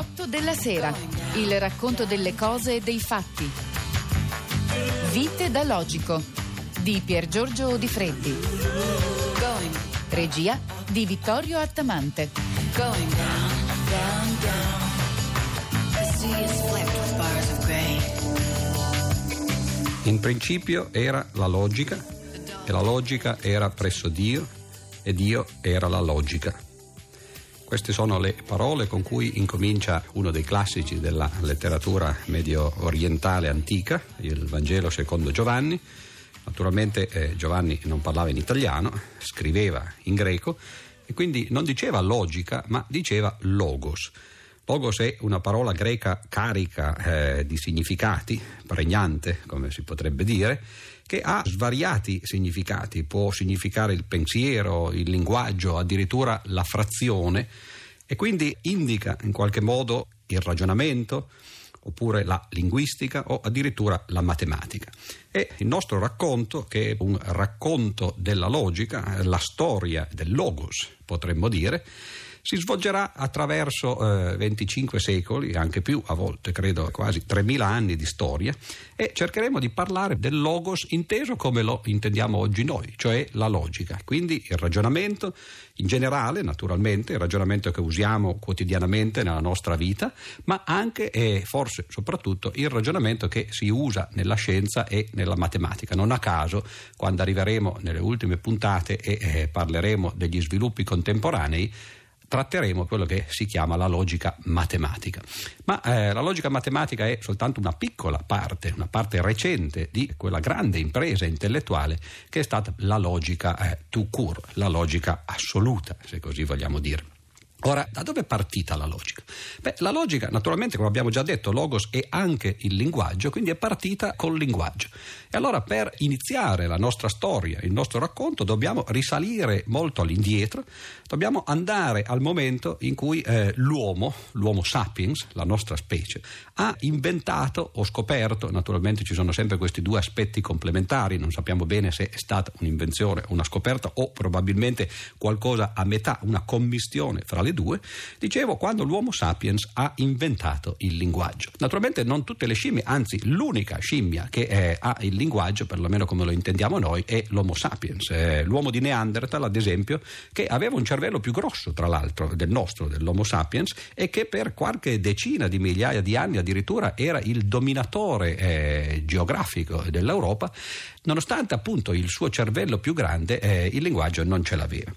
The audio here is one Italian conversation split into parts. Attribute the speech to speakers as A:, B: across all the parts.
A: L'otto della sera, il racconto delle cose e dei fatti. Vite da logico di Pier Giorgio Di. Regia di Vittorio Attamante.
B: In principio era la logica e la logica era presso Dio e Dio era la logica. Queste sono le parole con cui incomincia uno dei classici della letteratura medio orientale antica, il Vangelo secondo Giovanni. Naturalmente eh, Giovanni non parlava in italiano, scriveva in greco e quindi non diceva logica, ma diceva logos. Logos è una parola greca carica eh, di significati, pregnante, come si potrebbe dire, che ha svariati significati, può significare il pensiero, il linguaggio, addirittura la frazione e quindi indica in qualche modo il ragionamento oppure la linguistica o addirittura la matematica. E il nostro racconto, che è un racconto della logica, la storia del logos, potremmo dire, si svolgerà attraverso eh, 25 secoli, anche più, a volte credo quasi 3000 anni di storia, e cercheremo di parlare del logos inteso come lo intendiamo oggi noi, cioè la logica, quindi il ragionamento in generale, naturalmente, il ragionamento che usiamo quotidianamente nella nostra vita, ma anche e forse soprattutto il ragionamento che si usa nella scienza e nella matematica. Non a caso, quando arriveremo nelle ultime puntate e eh, parleremo degli sviluppi contemporanei, tratteremo quello che si chiama la logica matematica. Ma eh, la logica matematica è soltanto una piccola parte, una parte recente di quella grande impresa intellettuale che è stata la logica eh, tout court, la logica assoluta, se così vogliamo dire. Ora, da dove è partita la logica? Beh, la logica, naturalmente, come abbiamo già detto, logos è anche il linguaggio, quindi è partita col linguaggio. E allora, per iniziare la nostra storia, il nostro racconto, dobbiamo risalire molto all'indietro, dobbiamo andare al momento in cui eh, l'uomo, l'uomo sapiens, la nostra specie, ha inventato o scoperto, naturalmente ci sono sempre questi due aspetti complementari, non sappiamo bene se è stata un'invenzione o una scoperta o probabilmente qualcosa a metà, una commistione fra le due, dicevo quando l'Homo sapiens ha inventato il linguaggio. Naturalmente non tutte le scimmie, anzi l'unica scimmia che eh, ha il linguaggio, perlomeno come lo intendiamo noi, è l'Homo sapiens. Eh, l'uomo di Neanderthal, ad esempio, che aveva un cervello più grosso, tra l'altro, del nostro, dell'Homo sapiens, e che per qualche decina di migliaia di anni addirittura era il dominatore eh, geografico dell'Europa, nonostante appunto il suo cervello più grande, eh, il linguaggio non ce l'aveva.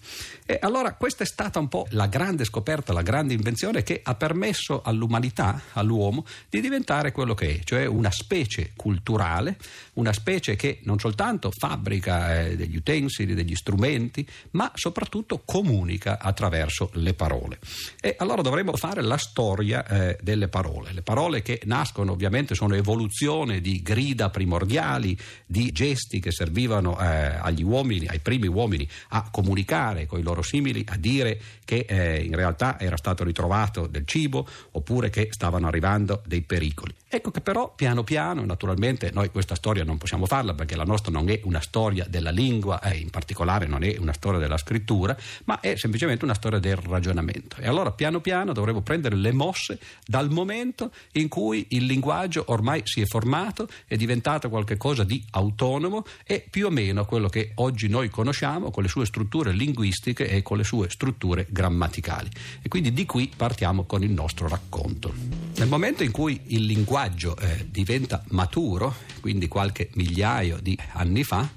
B: E allora questa è stata un po' la grande scoperta, la grande invenzione che ha permesso all'umanità, all'uomo, di diventare quello che è, cioè una specie culturale, una specie che non soltanto fabbrica eh, degli utensili, degli strumenti, ma soprattutto comunica attraverso le parole. E allora dovremmo fare la storia eh, delle parole. Le parole che nascono ovviamente sono evoluzione di grida primordiali, di gesti che servivano eh, agli uomini, ai primi uomini, a comunicare con i loro simili, a dire che eh, in realtà era stato ritrovato del cibo oppure che stavano arrivando dei pericoli. Ecco che però piano piano, naturalmente noi questa storia non possiamo farla perché la nostra non è una storia della lingua eh, in particolare non è una storia della scrittura, ma è semplicemente una storia del ragionamento. E allora piano piano dovremo prendere le mosse dal momento in cui il linguaggio ormai si è formato, è diventato qualcosa di autonomo è più o meno quello che oggi noi conosciamo con le sue strutture linguistiche e con le sue strutture grammaticali. E quindi di qui partiamo con il nostro racconto. Nel momento in cui il linguaggio eh, diventa maturo, quindi qualche migliaio di anni fa,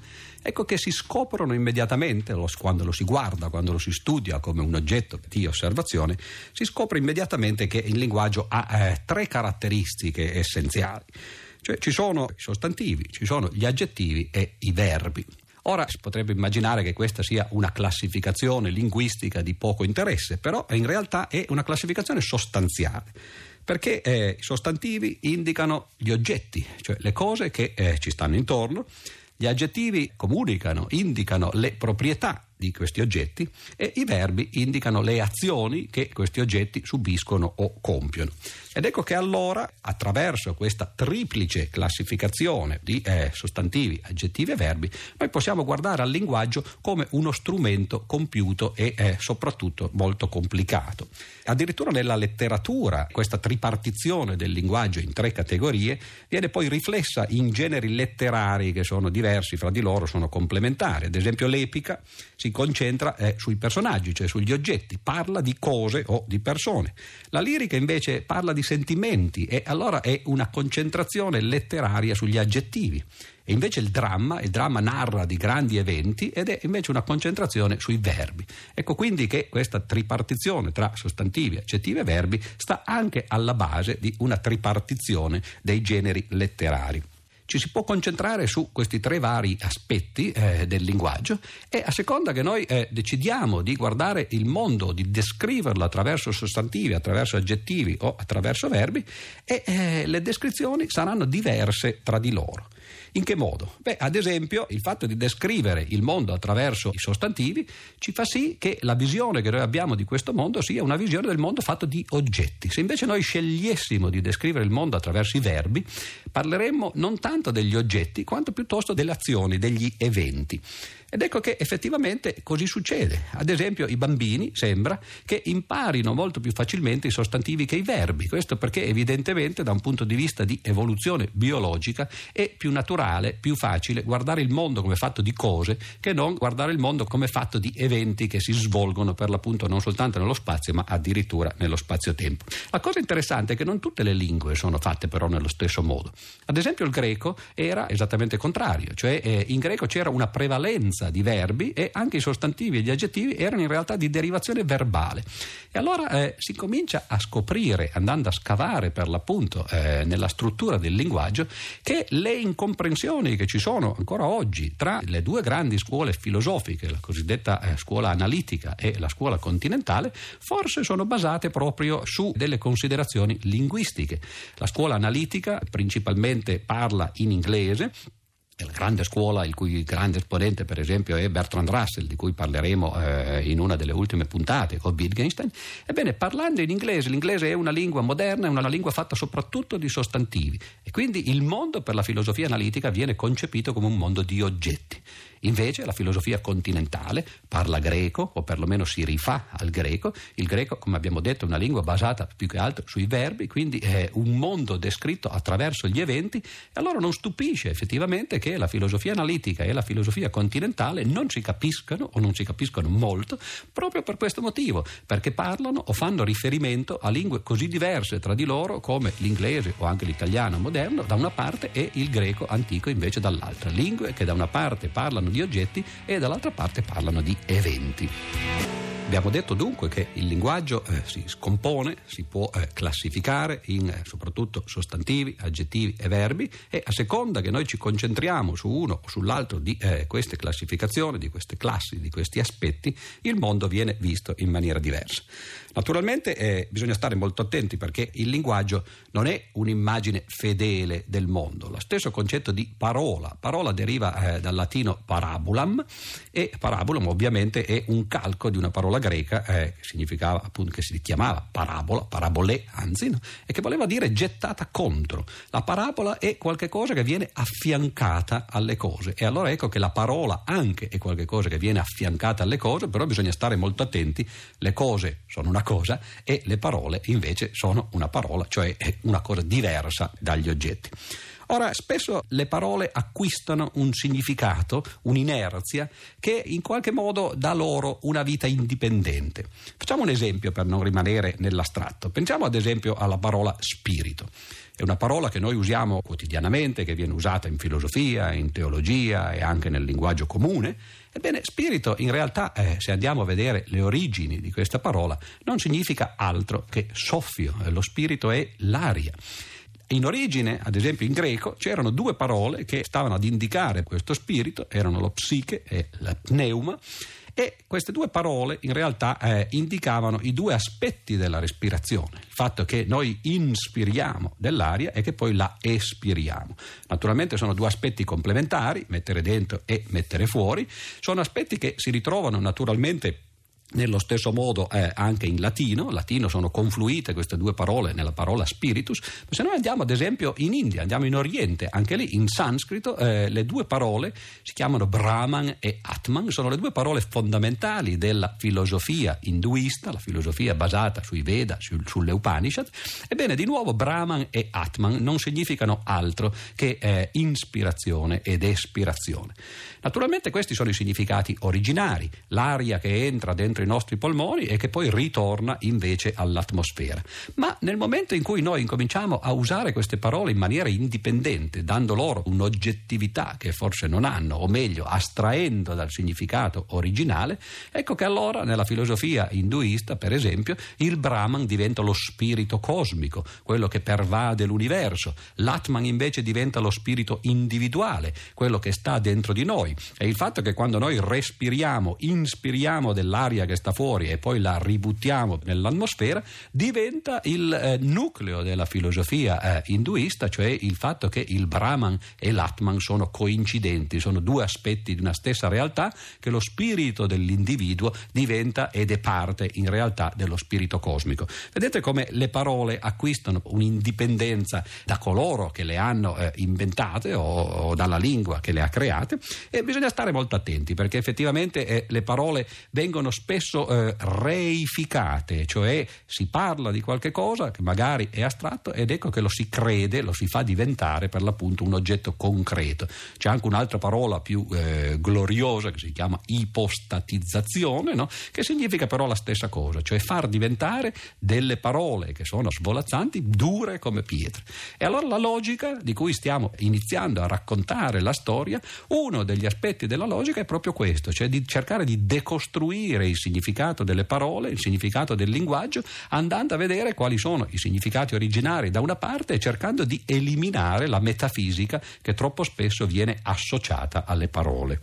B: ecco che si scoprono immediatamente, quando lo si guarda, quando lo si studia come un oggetto di osservazione, si scopre immediatamente che il linguaggio ha eh, tre caratteristiche essenziali. Cioè ci sono i sostantivi, ci sono gli aggettivi e i verbi. Ora si potrebbe immaginare che questa sia una classificazione linguistica di poco interesse, però in realtà è una classificazione sostanziale perché eh, i sostantivi indicano gli oggetti, cioè le cose che eh, ci stanno intorno, gli aggettivi comunicano, indicano le proprietà di questi oggetti e i verbi indicano le azioni che questi oggetti subiscono o compiono. Ed ecco che allora, attraverso questa triplice classificazione di eh, sostantivi, aggettivi e verbi, noi possiamo guardare al linguaggio come uno strumento compiuto e eh, soprattutto molto complicato. Addirittura nella letteratura questa tripartizione del linguaggio in tre categorie viene poi riflessa in generi letterari che sono diversi fra di loro, sono complementari. Ad esempio l'epica si concentra eh, sui personaggi, cioè sugli oggetti, parla di cose o di persone. La lirica invece parla di sentimenti e allora è una concentrazione letteraria sugli aggettivi. E invece il dramma, il dramma narra di grandi eventi ed è invece una concentrazione sui verbi. Ecco quindi che questa tripartizione tra sostantivi, aggettivi e verbi sta anche alla base di una tripartizione dei generi letterari ci si può concentrare su questi tre vari aspetti eh, del linguaggio e a seconda che noi eh, decidiamo di guardare il mondo, di descriverlo attraverso sostantivi, attraverso aggettivi o attraverso verbi, e, eh, le descrizioni saranno diverse tra di loro. In che modo? Beh, ad esempio, il fatto di descrivere il mondo attraverso i sostantivi ci fa sì che la visione che noi abbiamo di questo mondo sia una visione del mondo fatto di oggetti. Se invece noi scegliessimo di descrivere il mondo attraverso i verbi, parleremmo non tanto degli oggetti quanto piuttosto delle azioni, degli eventi. Ed ecco che effettivamente così succede. Ad esempio i bambini sembra che imparino molto più facilmente i sostantivi che i verbi. Questo perché evidentemente da un punto di vista di evoluzione biologica è più naturale, più facile guardare il mondo come fatto di cose che non guardare il mondo come fatto di eventi che si svolgono per l'appunto non soltanto nello spazio ma addirittura nello spazio-tempo. La cosa interessante è che non tutte le lingue sono fatte però nello stesso modo. Ad esempio il greco era esattamente contrario, cioè eh, in greco c'era una prevalenza presenza di verbi e anche i sostantivi e gli aggettivi erano in realtà di derivazione verbale. E allora eh, si comincia a scoprire, andando a scavare per l'appunto eh, nella struttura del linguaggio, che le incomprensioni che ci sono ancora oggi tra le due grandi scuole filosofiche, la cosiddetta eh, scuola analitica e la scuola continentale, forse sono basate proprio su delle considerazioni linguistiche. La scuola analitica principalmente parla in inglese, la grande scuola, il cui grande esponente per esempio è Bertrand Russell, di cui parleremo eh, in una delle ultime puntate con Wittgenstein, ebbene parlando in inglese, l'inglese è una lingua moderna, è una lingua fatta soprattutto di sostantivi e quindi il mondo per la filosofia analitica viene concepito come un mondo di oggetti. Invece la filosofia continentale parla greco, o perlomeno si rifà al greco. Il greco, come abbiamo detto, è una lingua basata più che altro sui verbi, quindi è un mondo descritto attraverso gli eventi. E allora non stupisce effettivamente che la filosofia analitica e la filosofia continentale non si capiscano o non si capiscono molto proprio per questo motivo, perché parlano o fanno riferimento a lingue così diverse tra di loro come l'inglese o anche l'italiano moderno da una parte e il greco antico invece dall'altra. Lingue che da una parte parlano parlano di oggetti e dall'altra parte parlano di eventi. Abbiamo detto dunque che il linguaggio eh, si scompone, si può eh, classificare in eh, soprattutto sostantivi, aggettivi e verbi e a seconda che noi ci concentriamo su uno o sull'altro di eh, queste classificazioni, di queste classi, di questi aspetti, il mondo viene visto in maniera diversa. Naturalmente eh, bisogna stare molto attenti perché il linguaggio non è un'immagine fedele del mondo. Lo stesso concetto di parola. Parola deriva eh, dal latino parabolam e parabolam ovviamente è un calco di una parola greca eh, significava appunto che si chiamava parabola, parabolè anzi, no? e che voleva dire gettata contro. La parabola è qualcosa che viene affiancata alle cose e allora ecco che la parola anche è qualcosa che viene affiancata alle cose, però bisogna stare molto attenti. Le cose sono una cosa e le parole invece sono una parola, cioè una cosa diversa dagli oggetti. Ora, spesso le parole acquistano un significato, un'inerzia, che in qualche modo dà loro una vita indipendente. Facciamo un esempio per non rimanere nell'astratto. Pensiamo ad esempio alla parola spirito. È una parola che noi usiamo quotidianamente, che viene usata in filosofia, in teologia e anche nel linguaggio comune. Ebbene, spirito in realtà, eh, se andiamo a vedere le origini di questa parola, non significa altro che soffio. Lo spirito è l'aria. In origine, ad esempio in greco, c'erano due parole che stavano ad indicare questo spirito, erano lo psiche e la pneuma, E queste due parole in realtà eh, indicavano i due aspetti della respirazione, il fatto che noi inspiriamo dell'aria e che poi la espiriamo. Naturalmente sono due aspetti complementari, mettere dentro e mettere fuori, sono aspetti che si ritrovano naturalmente nello stesso modo eh, anche in latino, latino sono confluite queste due parole nella parola spiritus, ma se noi andiamo ad esempio in India, andiamo in Oriente, anche lì in sanscrito eh, le due parole si chiamano Brahman e Atman, sono le due parole fondamentali della filosofia induista, la filosofia basata sui Veda, sul, sulle Upanishad. Ebbene, di nuovo Brahman e Atman non significano altro che eh, ispirazione ed espirazione. Naturalmente questi sono i significati originari, l'aria che entra dentro i nostri polmoni e che poi ritorna invece all'atmosfera. Ma nel momento in cui noi incominciamo a usare queste parole in maniera indipendente, dando loro un'oggettività che forse non hanno, o meglio, astraendo dal significato originale, ecco che allora nella filosofia induista, per esempio, il Brahman diventa lo spirito cosmico, quello che pervade l'universo, l'Atman invece diventa lo spirito individuale, quello che sta dentro di noi, è il fatto che quando noi respiriamo, inspiriamo dell'aria che sta fuori e poi la ributtiamo nell'atmosfera, diventa il eh, nucleo della filosofia eh, induista, cioè il fatto che il Brahman e l'Atman sono coincidenti, sono due aspetti di una stessa realtà, che lo spirito dell'individuo diventa ed è parte in realtà dello spirito cosmico. Vedete come le parole acquistano un'indipendenza da coloro che le hanno eh, inventate o, o, dalla lingua che le ha create e bisogna stare molto attenti perché effettivamente eh, le parole vengono spesso eh, reificate, cioè si parla di qualche cosa che magari è astratto ed ecco che lo si crede, lo si fa diventare per l'appunto un oggetto concreto. C'è anche un'altra parola più eh, gloriosa che si chiama ipostatizzazione, no? che significa però la stessa cosa, cioè far diventare delle parole che sono svolazzanti dure come pietre. E allora la logica di cui stiamo iniziando a raccontare la storia, uno degli aspetti della logica è proprio questo, cioè di cercare di decostruire il significato delle parole, il significato del linguaggio, andando a vedere quali sono i significati originari da una parte e cercando di eliminare la metafisica che troppo spesso viene associata alle parole.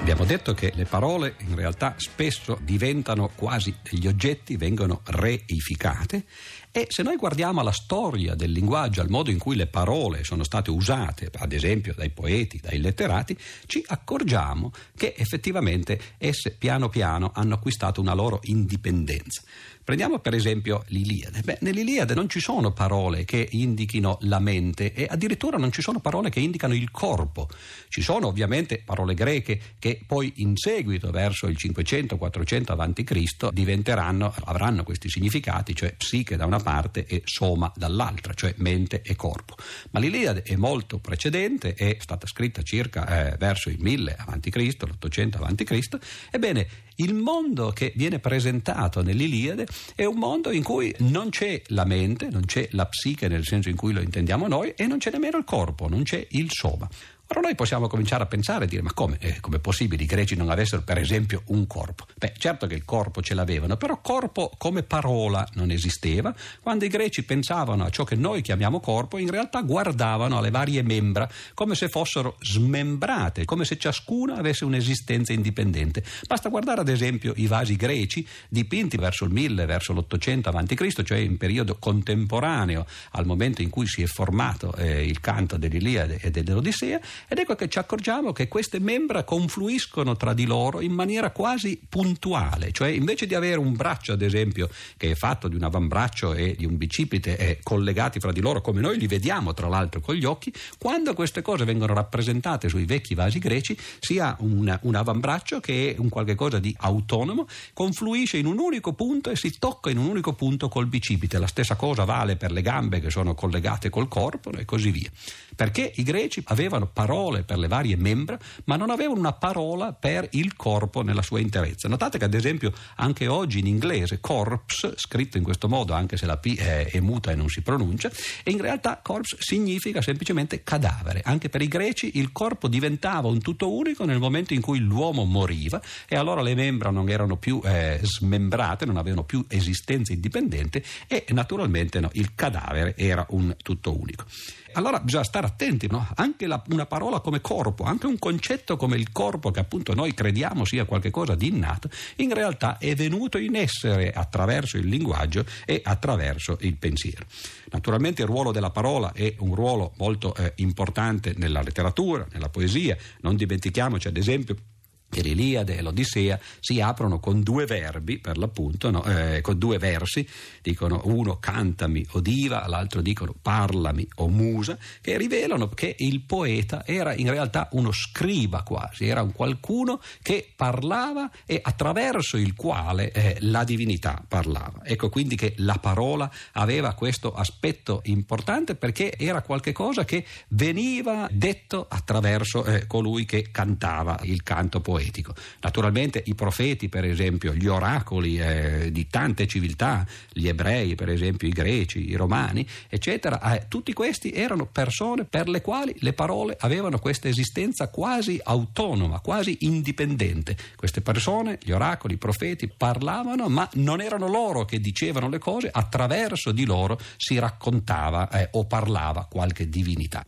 B: Abbiamo detto che le parole in realtà spesso diventano quasi degli oggetti, vengono reificate e se noi guardiamo alla storia del linguaggio, al modo in cui le parole sono state usate, ad esempio dai poeti, dai letterati, ci accorgiamo che effettivamente esse piano piano hanno acquistato una loro indipendenza. Prendiamo per esempio l'Iliade. Beh, nell'Iliade non ci sono parole che indichino la mente e addirittura non ci sono parole che indicano il corpo. Ci sono ovviamente parole greche che poi in seguito, verso il 500-400 a.C., diventeranno, avranno questi significati, cioè psiche da una parte e soma dall'altra, cioè mente e corpo. Ma l'Iliade è molto precedente, è stata scritta circa eh, verso il 1000 a.C., l'800 a.C. Ebbene, il mondo che viene presentato nell'Iliade è un mondo in cui non c'è la mente, non c'è la psiche nel senso in cui lo intendiamo noi e non c'è nemmeno il corpo, non c'è il soma. Ora noi possiamo cominciare a pensare e dire ma come? Eh, è possibile i greci non avessero per esempio un corpo? Beh, certo che il corpo ce l'avevano, però corpo come parola non esisteva. Quando i greci pensavano a ciò che noi chiamiamo corpo, in realtà guardavano alle varie membra come se fossero smembrate, come se ciascuna avesse un'esistenza indipendente. Basta guardare ad esempio i vasi greci dipinti verso il 1000, verso l'800 a.C., cioè in periodo contemporaneo al momento in cui si è formato eh, il canto dell'Iliade e dell'Odissea ed ecco che ci accorgiamo che queste membra confluiscono tra di loro in maniera quasi puntuale, cioè invece di avere un braccio, ad esempio, che è fatto di un avambraccio e di un bicipite eh, collegati fra di loro, come noi li vediamo tra l'altro con gli occhi, quando queste cose vengono rappresentate sui vecchi vasi greci, si ha un, un avambraccio che è un qualche cosa di autonomo, confluisce in un unico punto e si tocca in un unico punto col bicipite. La stessa cosa vale per le gambe che sono collegate col corpo e così via. Perché i greci avevano parole parole per le varie membra, ma non avevano una parola per il corpo nella sua interezza. Notate che ad esempio anche oggi in inglese corpse, scritto in questo modo, anche se la P è, è muta e non si pronuncia, e in realtà corpse significa semplicemente cadavere. Anche per i greci il corpo diventava un tutto unico nel momento in cui l'uomo moriva e allora le membra non erano più eh, smembrate, non avevano più esistenza indipendente e naturalmente no, il cadavere era un tutto unico. Allora bisogna stare attenti, no? anche la, una parola parola come corpo, anche un concetto come il corpo che appunto noi crediamo sia qualcosa di innato, in realtà è venuto in essere attraverso il linguaggio e attraverso il pensiero. Naturalmente il ruolo della parola è un ruolo molto eh, importante nella letteratura, nella poesia, non dimentichiamoci ad esempio che l'Iliade e l'Odissea si aprono con due verbi, per l'appunto, no? eh, con due versi, dicono uno cantami o diva, l'altro dicono parlami o musa, che rivelano che il poeta era in realtà uno scriba quasi, era un qualcuno che parlava e attraverso il quale eh, la divinità parlava. Ecco quindi che la parola aveva questo aspetto importante perché era qualcosa che veniva detto attraverso eh, colui che cantava il canto poetico poetico. Naturalmente i profeti, per esempio, gli oracoli eh, di tante civiltà, gli ebrei, per esempio, i greci, i romani, eccetera, eh, tutti questi erano persone per le quali le parole avevano questa esistenza quasi autonoma, quasi indipendente. Queste persone, gli oracoli, i profeti, parlavano, ma non erano loro che dicevano le cose, attraverso di loro si raccontava eh, o parlava qualche divinità.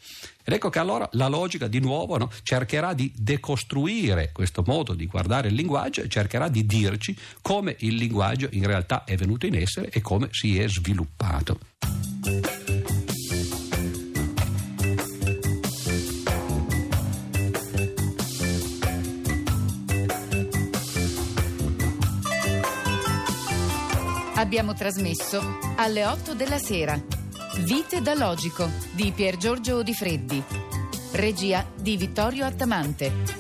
B: Ed ecco che allora la logica di nuovo no, cercherà di decostruire questo modo di guardare il linguaggio e cercherà di dirci come il linguaggio in realtà è venuto in essere e come si è sviluppato.
A: Abbiamo trasmesso alle 8 della sera Vite da Logico di Pier Giorgio Di. Regia di Vittorio Attamante.